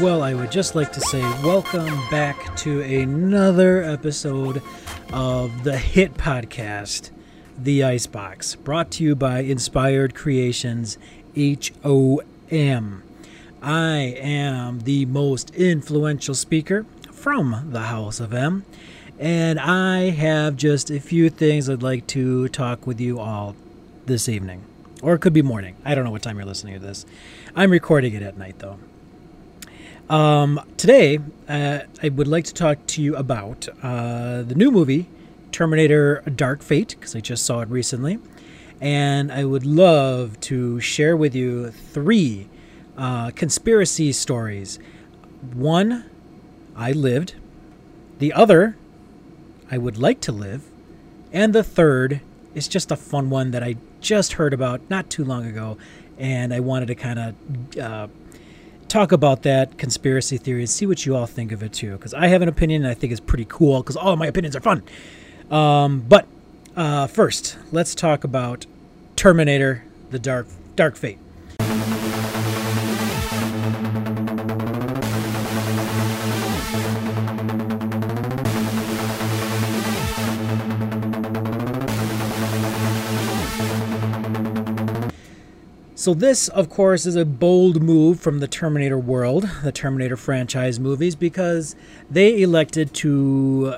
Well, I would just like to say welcome back to another episode of the hit podcast, The Icebox, brought to you by Inspired Creations HOM. I am the most influential speaker from the House of M, and I have just a few things I'd like to talk with you all this evening. Or it could be morning. I don't know what time you're listening to this. I'm recording it at night, though. Um, today, uh, I would like to talk to you about uh, the new movie, Terminator Dark Fate, because I just saw it recently. And I would love to share with you three uh, conspiracy stories. One, I lived. The other, I would like to live. And the third is just a fun one that I just heard about not too long ago. And I wanted to kind of uh, talk about that conspiracy theory and see what you all think of it too. Because I have an opinion and I think it's pretty cool because all of my opinions are fun. Um, but uh, first, let's talk about Terminator: The Dark Dark Fate. So, this, of course, is a bold move from the Terminator world, the Terminator franchise movies, because they elected to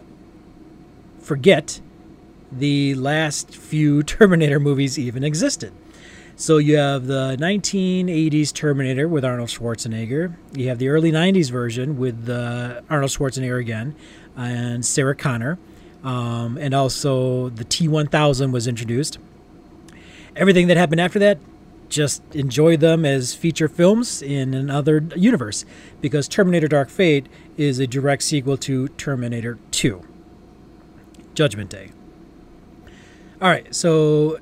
forget the last few Terminator movies even existed. So, you have the 1980s Terminator with Arnold Schwarzenegger, you have the early 90s version with uh, Arnold Schwarzenegger again, and Sarah Connor, um, and also the T 1000 was introduced. Everything that happened after that just enjoy them as feature films in another universe because Terminator Dark Fate is a direct sequel to Terminator 2 Judgment Day. All right, so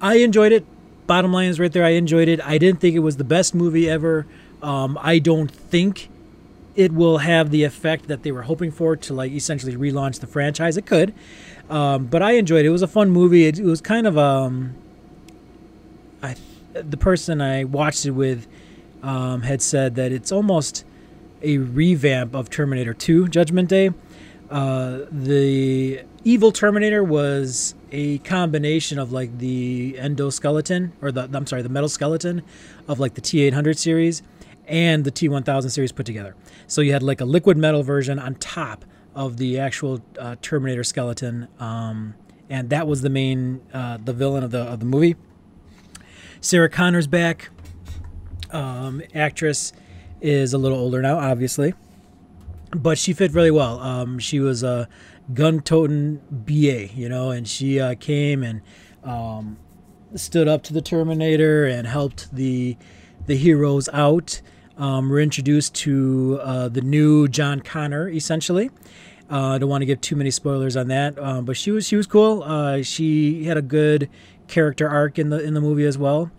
I enjoyed it. Bottom line is right there. I enjoyed it. I didn't think it was the best movie ever. Um, I don't think it will have the effect that they were hoping for to like essentially relaunch the franchise. It could, um, but I enjoyed it. It was a fun movie. It, it was kind of um, I the person I watched it with um, had said that it's almost a revamp of Terminator 2 Judgment Day. Uh, the evil Terminator was a combination of like the endoskeleton or the I'm sorry the metal skeleton of like the T800 series and the T1000 series put together. So you had like a liquid metal version on top of the actual uh, Terminator skeleton, um, and that was the main uh, the villain of the of the movie. Sarah Connor's back. Um, actress is a little older now, obviously, but she fit really well. Um, she was a gun-toting BA, you know, and she uh, came and um, stood up to the Terminator and helped the the heroes out. Um, we're introduced to uh, the new John Connor, essentially. Uh, I don't want to give too many spoilers on that, um, but she was she was cool. Uh, she had a good character arc in the in the movie as well.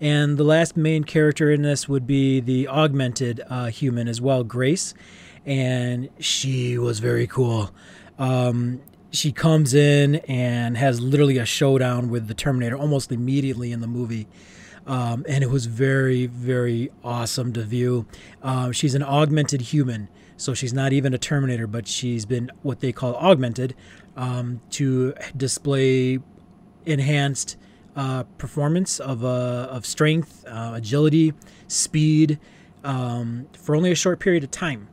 And the last main character in this would be the augmented uh, human as well, Grace, and she was very cool. Um, she comes in and has literally a showdown with the Terminator almost immediately in the movie. Um, and it was very, very awesome to view. Um, she's an augmented human, so she's not even a Terminator, but she's been what they call augmented um, to display enhanced uh, performance of uh, of strength, uh, agility, speed um, for only a short period of time.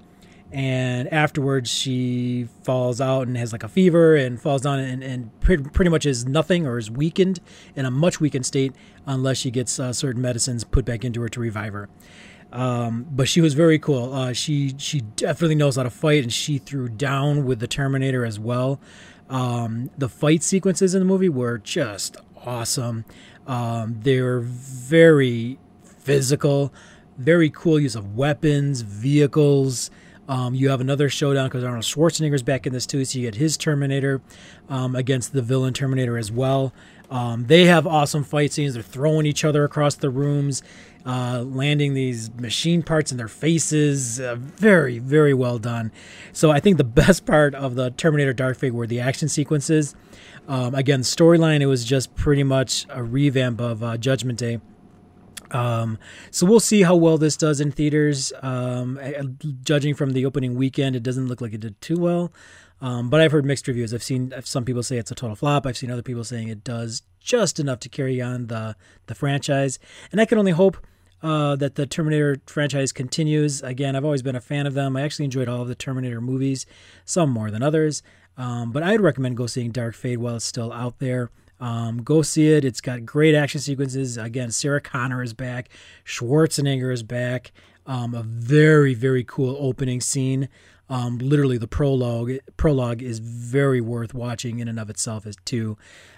And afterwards, she falls out and has like a fever and falls down and, and pretty, much is nothing or is weakened in a much weakened state unless she gets uh, certain medicines put back into her to revive her. Um, but she was very cool. Uh, she she definitely knows how to fight, and she threw down with the Terminator as well. Um, the fight sequences in the movie were just awesome. Um, they're very physical, very cool use of weapons, vehicles. Um, you have another showdown because Arnold Schwarzenegger's back in this too, so you get his Terminator um, against the villain Terminator as well. Um, they have awesome fight scenes. They're throwing each other across the rooms uh, landing these machine parts in their faces. Uh, very, very well done. So I think the best part of the Terminator Dark Fate were the action sequences. Um, again, storyline, it was just pretty much a revamp of uh, Judgment Day. Um, so we'll see how well this does in theaters. Um, judging from the opening weekend, it doesn't look like it did too well. Um, but I've heard mixed reviews. I've seen some people say it's a total flop. I've seen other people saying it does just enough to carry on the the franchise. And I can only hope uh, that the Terminator franchise continues. Again, I've always been a fan of them. I actually enjoyed all of the Terminator movies, some more than others. Um, but I'd recommend go seeing Dark Fate while it's still out there. Um, go see it. It's got great action sequences. Again, Sarah Connor is back. Schwarzenegger is back. Um, a very, very cool opening scene. Um, literally, the prologue prologue is very worth watching in and of itself as too.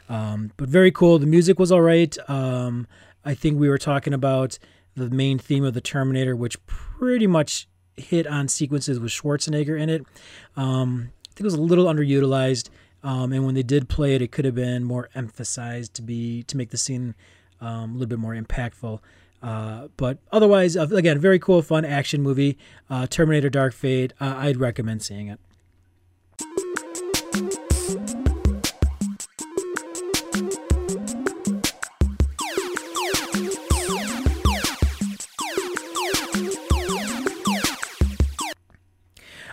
Um, but very cool. The music was all right. Um, I think we were talking about the main theme of the Terminator, which pretty much hit on sequences with Schwarzenegger in it. Um, I think it was a little underutilized. Um, and when they did play it, it could have been more emphasized to be to make the scene um, a little bit more impactful. Uh, but otherwise, uh, again, very cool, fun action movie. Uh, Terminator: Dark Fate. Uh, I'd recommend seeing it.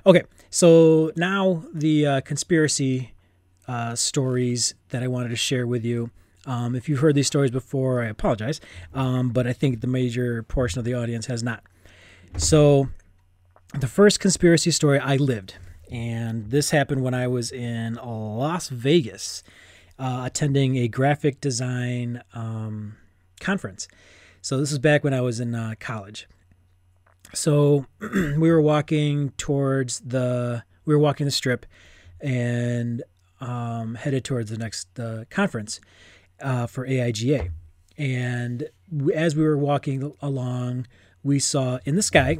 Okay, so now the uh, conspiracy uh, stories that I wanted to share with you. Um, if you've heard these stories before, I apologize, um, but I think the major portion of the audience has not. So, the first conspiracy story I lived, and this happened when I was in Las Vegas uh, attending a graphic design um, conference. So, this is back when I was in uh, college. So, we were walking towards the we were walking the strip, and um, headed towards the next uh, conference uh, for AIGA. And as we were walking along, we saw in the sky,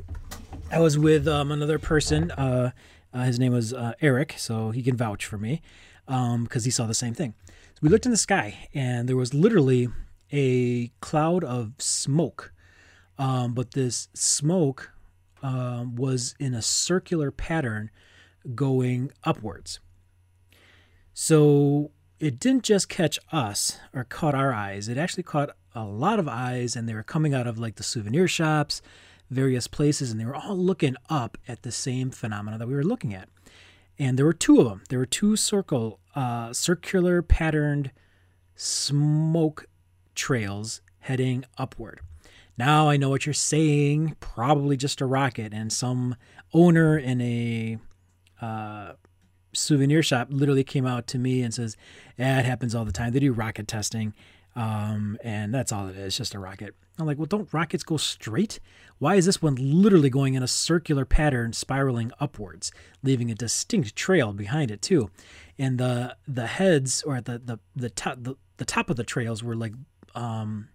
I was with um, another person. Uh, uh his name was uh, Eric, so he can vouch for me because um, he saw the same thing. So we looked in the sky, and there was literally a cloud of smoke. Um, but this smoke um, was in a circular pattern going upwards. So it didn't just catch us or caught our eyes, it actually caught a lot of eyes, and they were coming out of like the souvenir shops, various places, and they were all looking up at the same phenomena that we were looking at. And there were two of them. There were two circle, uh, circular patterned smoke trails heading upward. Now I know what you're saying. Probably just a rocket, and some owner in a uh, souvenir shop literally came out to me and says, "Yeah, it happens all the time. They do rocket testing, um, and that's all it is, just a rocket." I'm like, "Well, don't rockets go straight? Why is this one literally going in a circular pattern, spiraling upwards, leaving a distinct trail behind it too?" And the the heads or the the the top the, the top of the trails were like, um,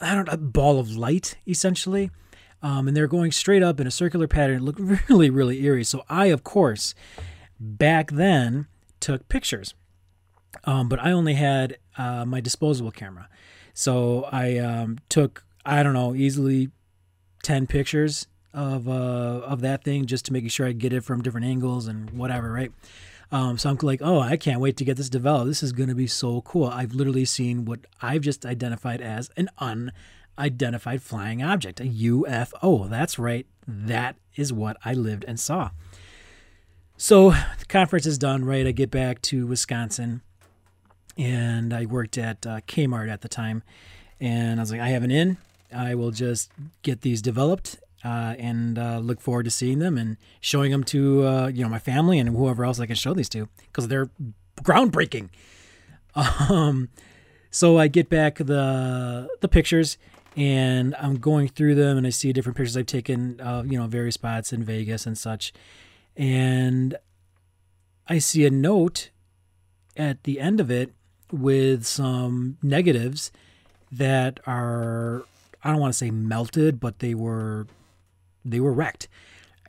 I don't know, a ball of light essentially um, and they're going straight up in a circular pattern. It looked really, really eerie. So I, of course, back then took pictures, um, but I only had uh, my disposable camera. So I um, took, I don't know, easily 10 pictures of uh, of that thing just to make sure I get it from different angles and whatever, right? Um, so I'm like, oh, I can't wait to get this developed. This is going to be so cool. I've literally seen what I've just identified as an unidentified flying object, a UFO. That's right. That is what I lived and saw. So the conference is done, right? I get back to Wisconsin and I worked at uh, Kmart at the time. And I was like, I have an in. I will just get these developed uh, and uh, look forward to seeing them and showing them to uh, you know my family and whoever else I can show these to because they're groundbreaking. Um, so I get back the the pictures and I'm going through them and I see different pictures I've taken of you know various spots in Vegas and such, and I see a note at the end of it with some negatives that are I don't want to say melted, but they were they were wrecked,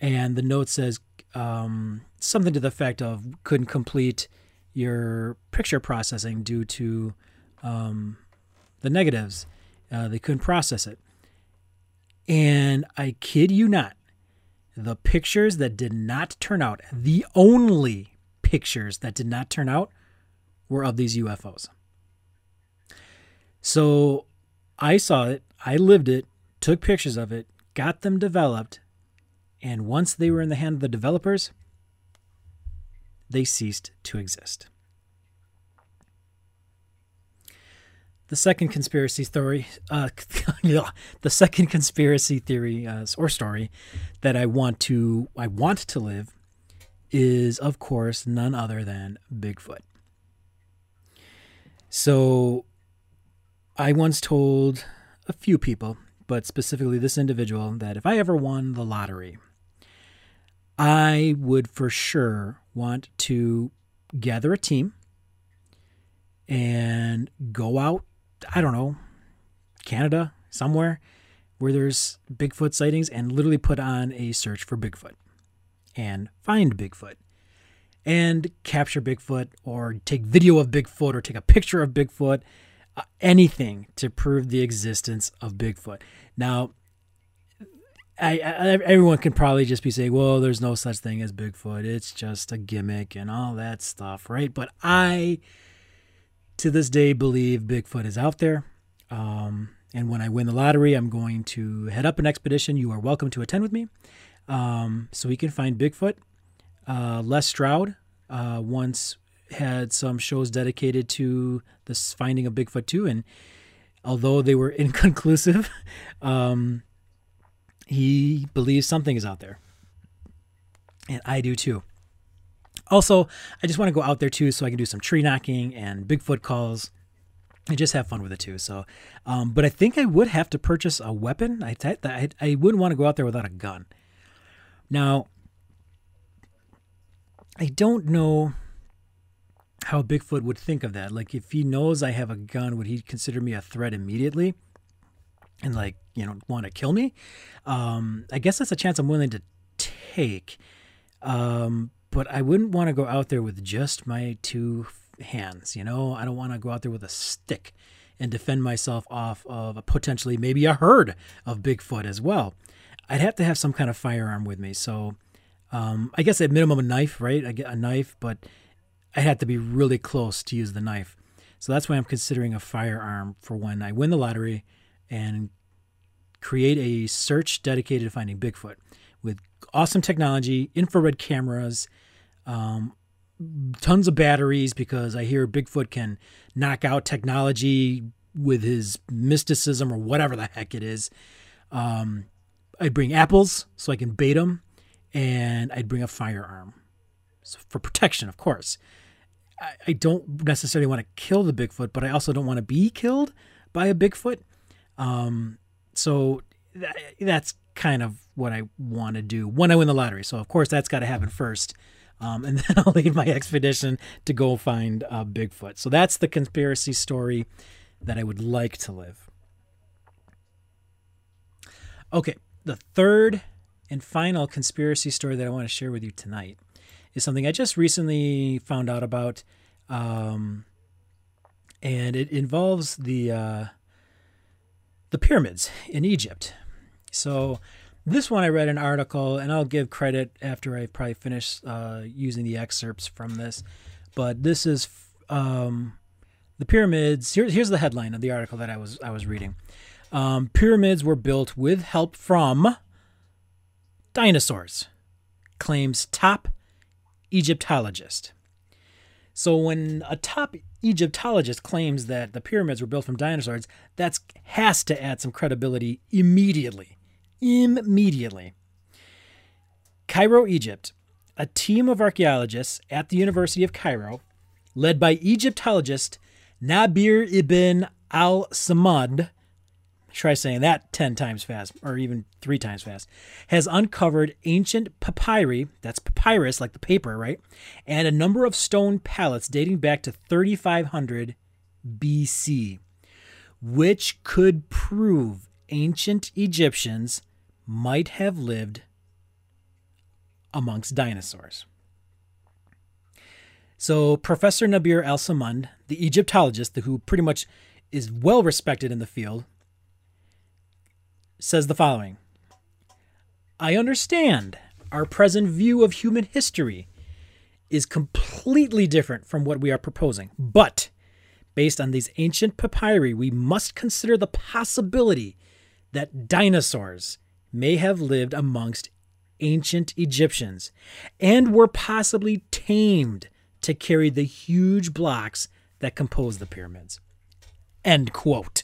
and the note says um, something to the effect of couldn't complete your picture processing due to um, the negatives uh, they couldn't process it. And I kid you not, the pictures that did not turn out, the only pictures that did not turn out were of these UFOs. So I saw it, I lived it, took pictures of it, got them developed, and once they were in the hand of the developers, they ceased to exist. The second conspiracy theory, uh, the second conspiracy theory uh, or story that I want to I want to live is, of course, none other than Bigfoot. So, I once told a few people, but specifically this individual, that if I ever won the lottery, I would for sure want to gather a team and go out I don't know, Canada, somewhere where there's Bigfoot sightings and literally put on a search for Bigfoot and find Bigfoot and capture Bigfoot or take video of Bigfoot or take a picture of Bigfoot, anything to prove the existence of Bigfoot. Now, I, I, everyone can probably just be saying, well, there's no such thing as Bigfoot. It's just a gimmick and all that stuff, right? But I to this day believe Bigfoot is out there. Um, and when I win the lottery, I'm going to head up an expedition. You are welcome to attend with me um, so we can find Bigfoot. Uh, Les Stroud uh, once had some shows dedicated to the finding of Bigfoot too, and although they were inconclusive, um, he believes something is out there, and I do too. Also, I just want to go out there too so I can do some tree knocking and Bigfoot calls and just have fun with it too. So, um, but I think I would have to purchase a weapon. I, I, I wouldn't want to go out there without a gun. Now, I don't know how Bigfoot would think of that. Like, if he knows I have a gun, would he consider me a threat immediately? And, like, you know, want to kill me? Um, I guess that's a chance I'm willing to take. Um, but I wouldn't want to go out there with just my two hands. You know, I don't want to go out there with a stick and defend myself off of a potentially maybe a herd of Bigfoot as well. I'd have to have some kind of firearm with me. So um, I guess at minimum a knife, right? I get a knife, but I had to be really close to use the knife. So that's why I'm considering a firearm for when I win the lottery and create a search dedicated to finding Bigfoot with awesome technology, infrared cameras, um, tons of batteries because I hear Bigfoot can knock out technology with his mysticism or whatever the heck it is. Um, I'd bring apples so I can bait them, and I'd bring a firearm so for protection, of course. I, I don't necessarily want to kill the Bigfoot, but I also don't want to be killed by a Bigfoot. Um, so that, that's kind of what I want to do when I win the lottery. So, of course, that's got to happen first. Um, and then I'll leave my expedition to go find uh, Bigfoot. So that's the conspiracy story that I would like to live. Okay, the third and final conspiracy story that I want to share with you tonight is something I just recently found out about, um, and it involves the uh, the pyramids in Egypt. So this one I read an article, and I'll give credit after I probably finish uh, using the excerpts from this. But this is um, the pyramids. Here, here's the headline of the article that I was I was reading. Um, pyramids were built with help from dinosaurs, claims top Egyptologist. So when a top Egyptologist claims that the pyramids were built from dinosaurs, that has to add some credibility immediately immediately. Cairo, Egypt. A team of archaeologists at the University of Cairo, led by Egyptologist Nabir ibn al Samad, try saying that 10 times fast or even three times fast, has uncovered ancient papyri, that's papyrus, like the paper, right? And a number of stone pallets dating back to 3500 BC, which could prove ancient Egyptians might have lived amongst dinosaurs. So, Professor Nabir Al Samad, the Egyptologist who pretty much is well respected in the field, says the following I understand our present view of human history is completely different from what we are proposing, but Based on these ancient papyri, we must consider the possibility that dinosaurs may have lived amongst ancient Egyptians and were possibly tamed to carry the huge blocks that compose the pyramids. End quote.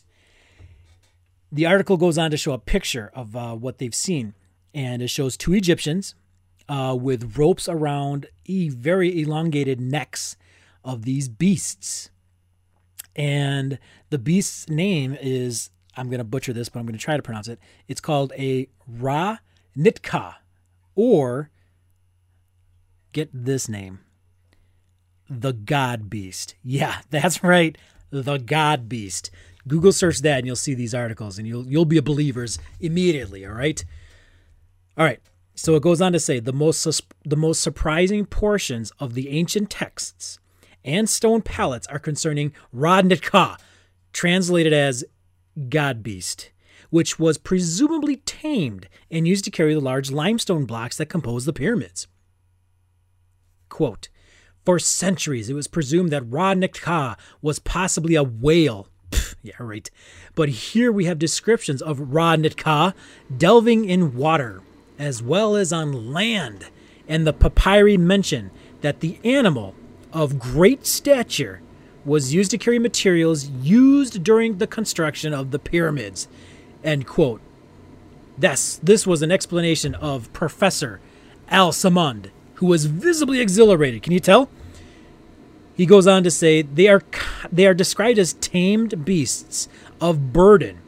The article goes on to show a picture of uh, what they've seen, and it shows two Egyptians uh, with ropes around e- very elongated necks of these beasts. And the beast's name is, I'm going to butcher this, but I'm going to try to pronounce it. It's called a Ra Nitka, or get this name the God Beast. Yeah, that's right, the God Beast. Google search that and you'll see these articles and you'll you'll be a believers immediately, all right? All right. So it goes on to say the most the most surprising portions of the ancient texts and stone palettes are concerning Radnitka, translated as God Beast, which was presumably tamed and used to carry the large limestone blocks that compose the pyramids. Quote, for centuries, it was presumed that Radnitka was possibly a whale. Yeah, right. But here we have descriptions of Radnitka delving in water as well as on land, and the papyri mention that the animal of great stature was used to carry materials used during the construction of the pyramids. End quote. This, this was an explanation of Professor Al Samand, who was visibly exhilarated. Can you tell? He goes on to say they are they are described as tamed beasts of burden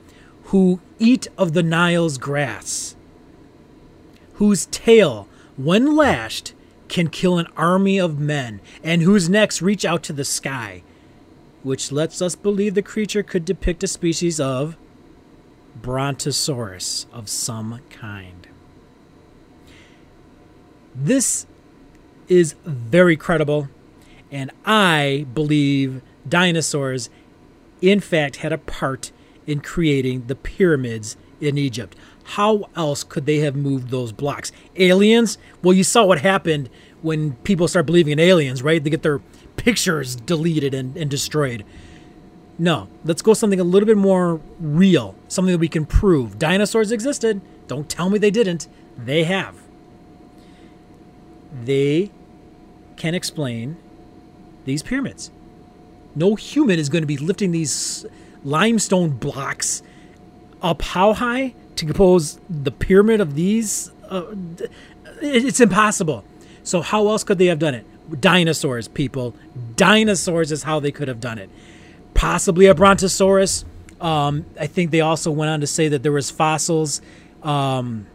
who eat of the Nile's grass, whose tail, when lashed, can kill an army of men, and whose necks reach out to the sky, which lets us believe the creature could depict a species of brontosaurus of some kind. This is very credible and I believe dinosaurs, in fact, had a part in creating the pyramids in Egypt. How else could they have moved those blocks? Aliens? Well, you saw what happened when people start believing in aliens, right? They get their pictures deleted and, and destroyed. No, let's go something a little bit more real, something that we can prove. Dinosaurs existed. Don't tell me they didn't. They have. They can explain these pyramids. No human is going to be lifting these limestone blocks up how high to compose the pyramid of these? Uh, it's impossible. So, how else could they have done it? Dinosaurs, people. Dinosaurs is how they could have done it. Possibly a brontosaurus. Um, I think they also went on to say that there was fossils. Um,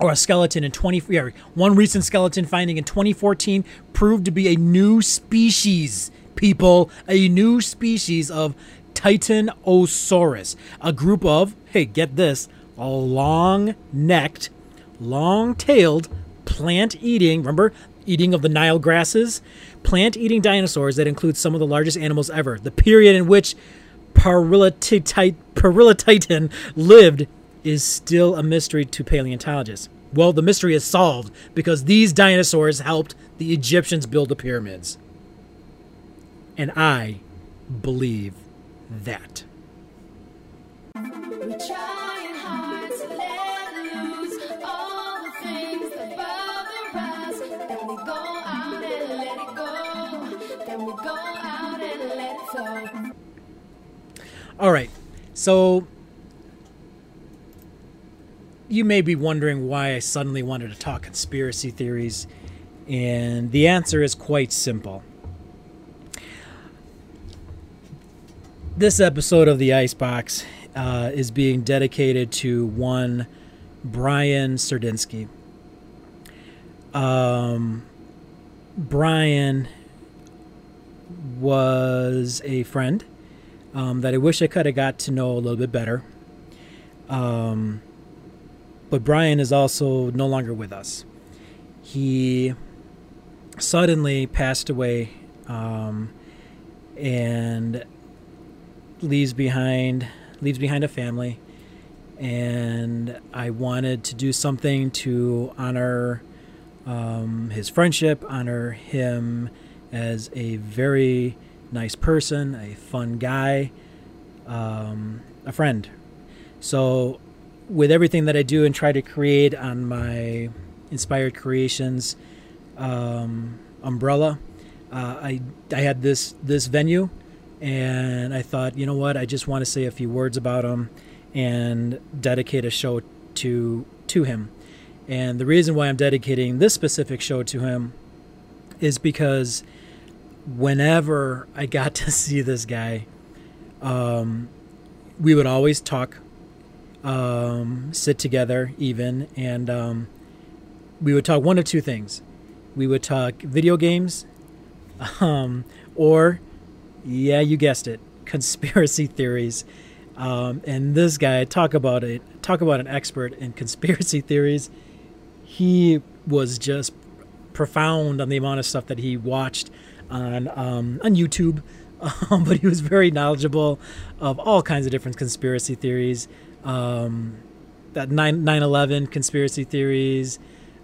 or a skeleton in 20 yeah, one recent skeleton finding in 2014 proved to be a new species people a new species of titanosaurus a group of hey get this a long-necked long-tailed plant-eating remember eating of the nile grasses? Plant-eating dinosaurs that include some of the largest animals ever the period in which Paralititan lived is still a mystery to paleontologists. Well, the mystery is solved because these dinosaurs helped the Egyptians build the pyramids. And I believe that. All right. So you may be wondering why I suddenly wanted to talk conspiracy theories, and the answer is quite simple. This episode of the Icebox uh, is being dedicated to one Brian Serdinsky. Um, Brian was a friend um, that I wish I could have got to know a little bit better. Um, but Brian is also no longer with us. He suddenly passed away um, and leaves behind leaves behind a family and I wanted to do something to honor um, his friendship, honor him as a very nice person, a fun guy, um, a friend. So, with everything that I do and try to create on my Inspired Creations um, umbrella, uh, I I had this this venue, and I thought, you know what, I just want to say a few words about him and dedicate a show to to him. And the reason why I'm dedicating this specific show to him is because whenever I got to see this guy, um, we would always talk, um, sit together, even, and um, we would talk one of two things. We would talk video games, um, or, yeah, you guessed it, conspiracy theories. Um, and this guy, talk about it, talk about an expert in conspiracy theories. He was just profound on the amount of stuff that he watched on um, on YouTube, um, but he was very knowledgeable of all kinds of different conspiracy theories. Um, that 9 11 conspiracy theories.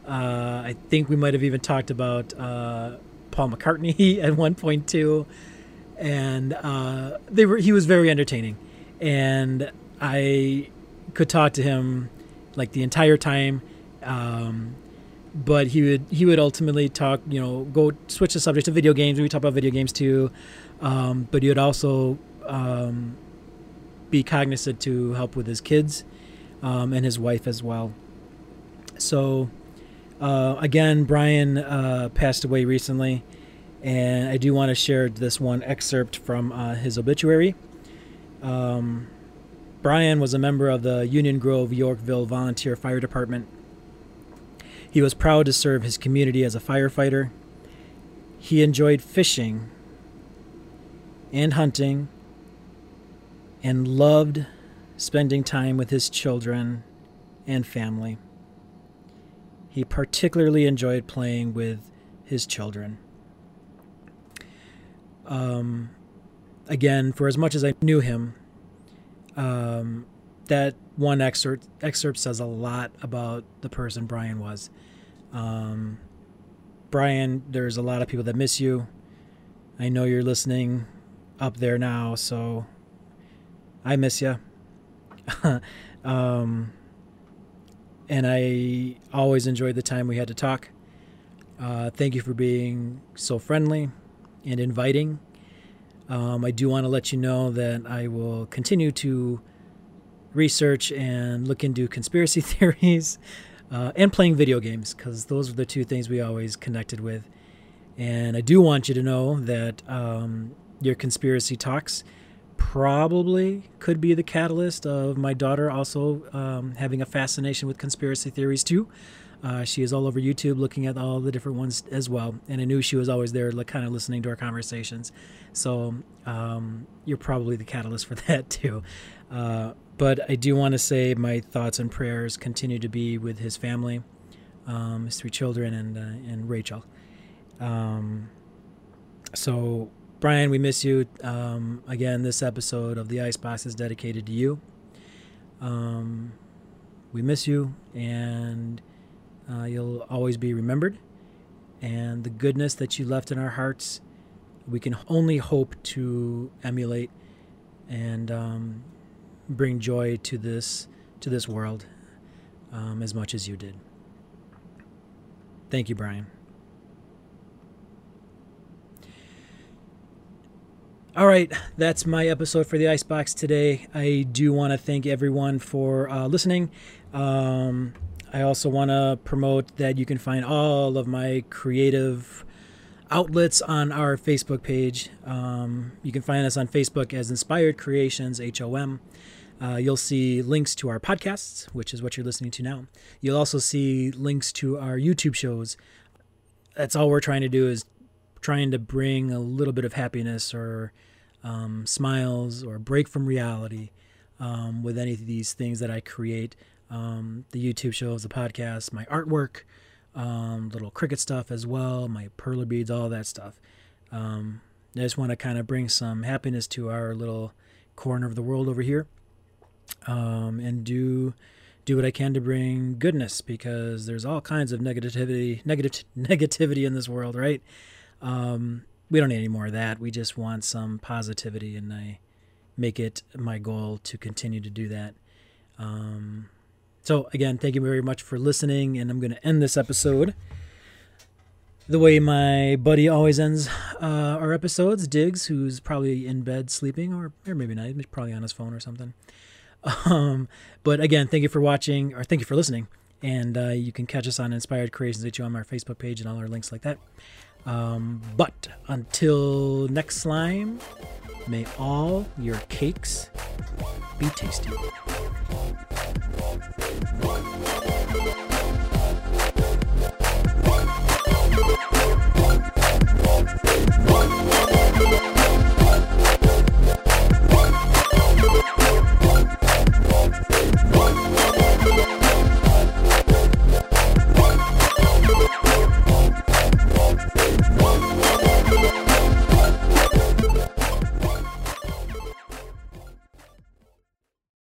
Uh, I think we might have even talked about uh, Paul McCartney at one point too, and uh, they were he was very entertaining, and I could talk to him like the entire time. Um, but he would he would ultimately talk you know go switch the subject to video games we talk about video games too um, but he would also um, be cognizant to help with his kids um, and his wife as well. So uh, again brian uh, passed away recently and i do want to share this one excerpt from uh, his obituary. Um, brian was a member of the union grove yorkville volunteer fire department. He was proud to serve his community as a firefighter. He enjoyed fishing and hunting and loved spending time with his children and family. He particularly enjoyed playing with his children. Um, again, for as much as I knew him, um, that one excerpt excerpt says a lot about the person Brian was. Um, Brian, there's a lot of people that miss you. I know you're listening up there now, so I miss you. um, and I always enjoyed the time we had to talk. Uh, thank you for being so friendly and inviting. Um, I do want to let you know that I will continue to research and look into conspiracy theories uh, and playing video games because those are the two things we always connected with. And I do want you to know that um, your conspiracy talks probably could be the catalyst of my daughter also um, having a fascination with conspiracy theories too. Uh, she is all over YouTube looking at all the different ones as well. And I knew she was always there, like, kind of listening to our conversations. So um, you're probably the catalyst for that too. Uh, but I do want to say my thoughts and prayers continue to be with his family, um, his three children, and uh, and Rachel. Um, so, Brian, we miss you. Um, again, this episode of the Icebox is dedicated to you. Um, we miss you, and uh, you'll always be remembered. And the goodness that you left in our hearts, we can only hope to emulate and um, bring joy to this to this world um, as much as you did. Thank you, Brian. All right, that's my episode for the Icebox today. I do want to thank everyone for uh, listening. Um, I also want to promote that you can find all of my creative outlets on our Facebook page. Um, you can find us on Facebook as Inspired Creations HOM. Uh, you'll see links to our podcasts, which is what you're listening to now. You'll also see links to our YouTube shows. That's all we're trying to do is trying to bring a little bit of happiness or um, smiles or break from reality um, with any of these things that I create. Um, the YouTube shows, the podcast, my artwork, um, little Cricut stuff as well, my perler beads, all that stuff. Um, I just want to kind of bring some happiness to our little corner of the world over here um, and do do what I can to bring goodness because there's all kinds of negativity negative negativity in this world, right? Um, we don't need any more of that. We just want some positivity, and I make it my goal to continue to do that. Um, so, again, thank you very much for listening, and I'm going to end this episode the way my buddy always ends uh, our episodes, Diggs, who's probably in bed sleeping, or, or maybe not, he's probably on his phone or something. Um, but again, thank you for watching, or thank you for listening. And uh, you can catch us on Inspired Creations HQ on our Facebook page and all our links like that. Um, but until next slime, may all your cakes be tasty.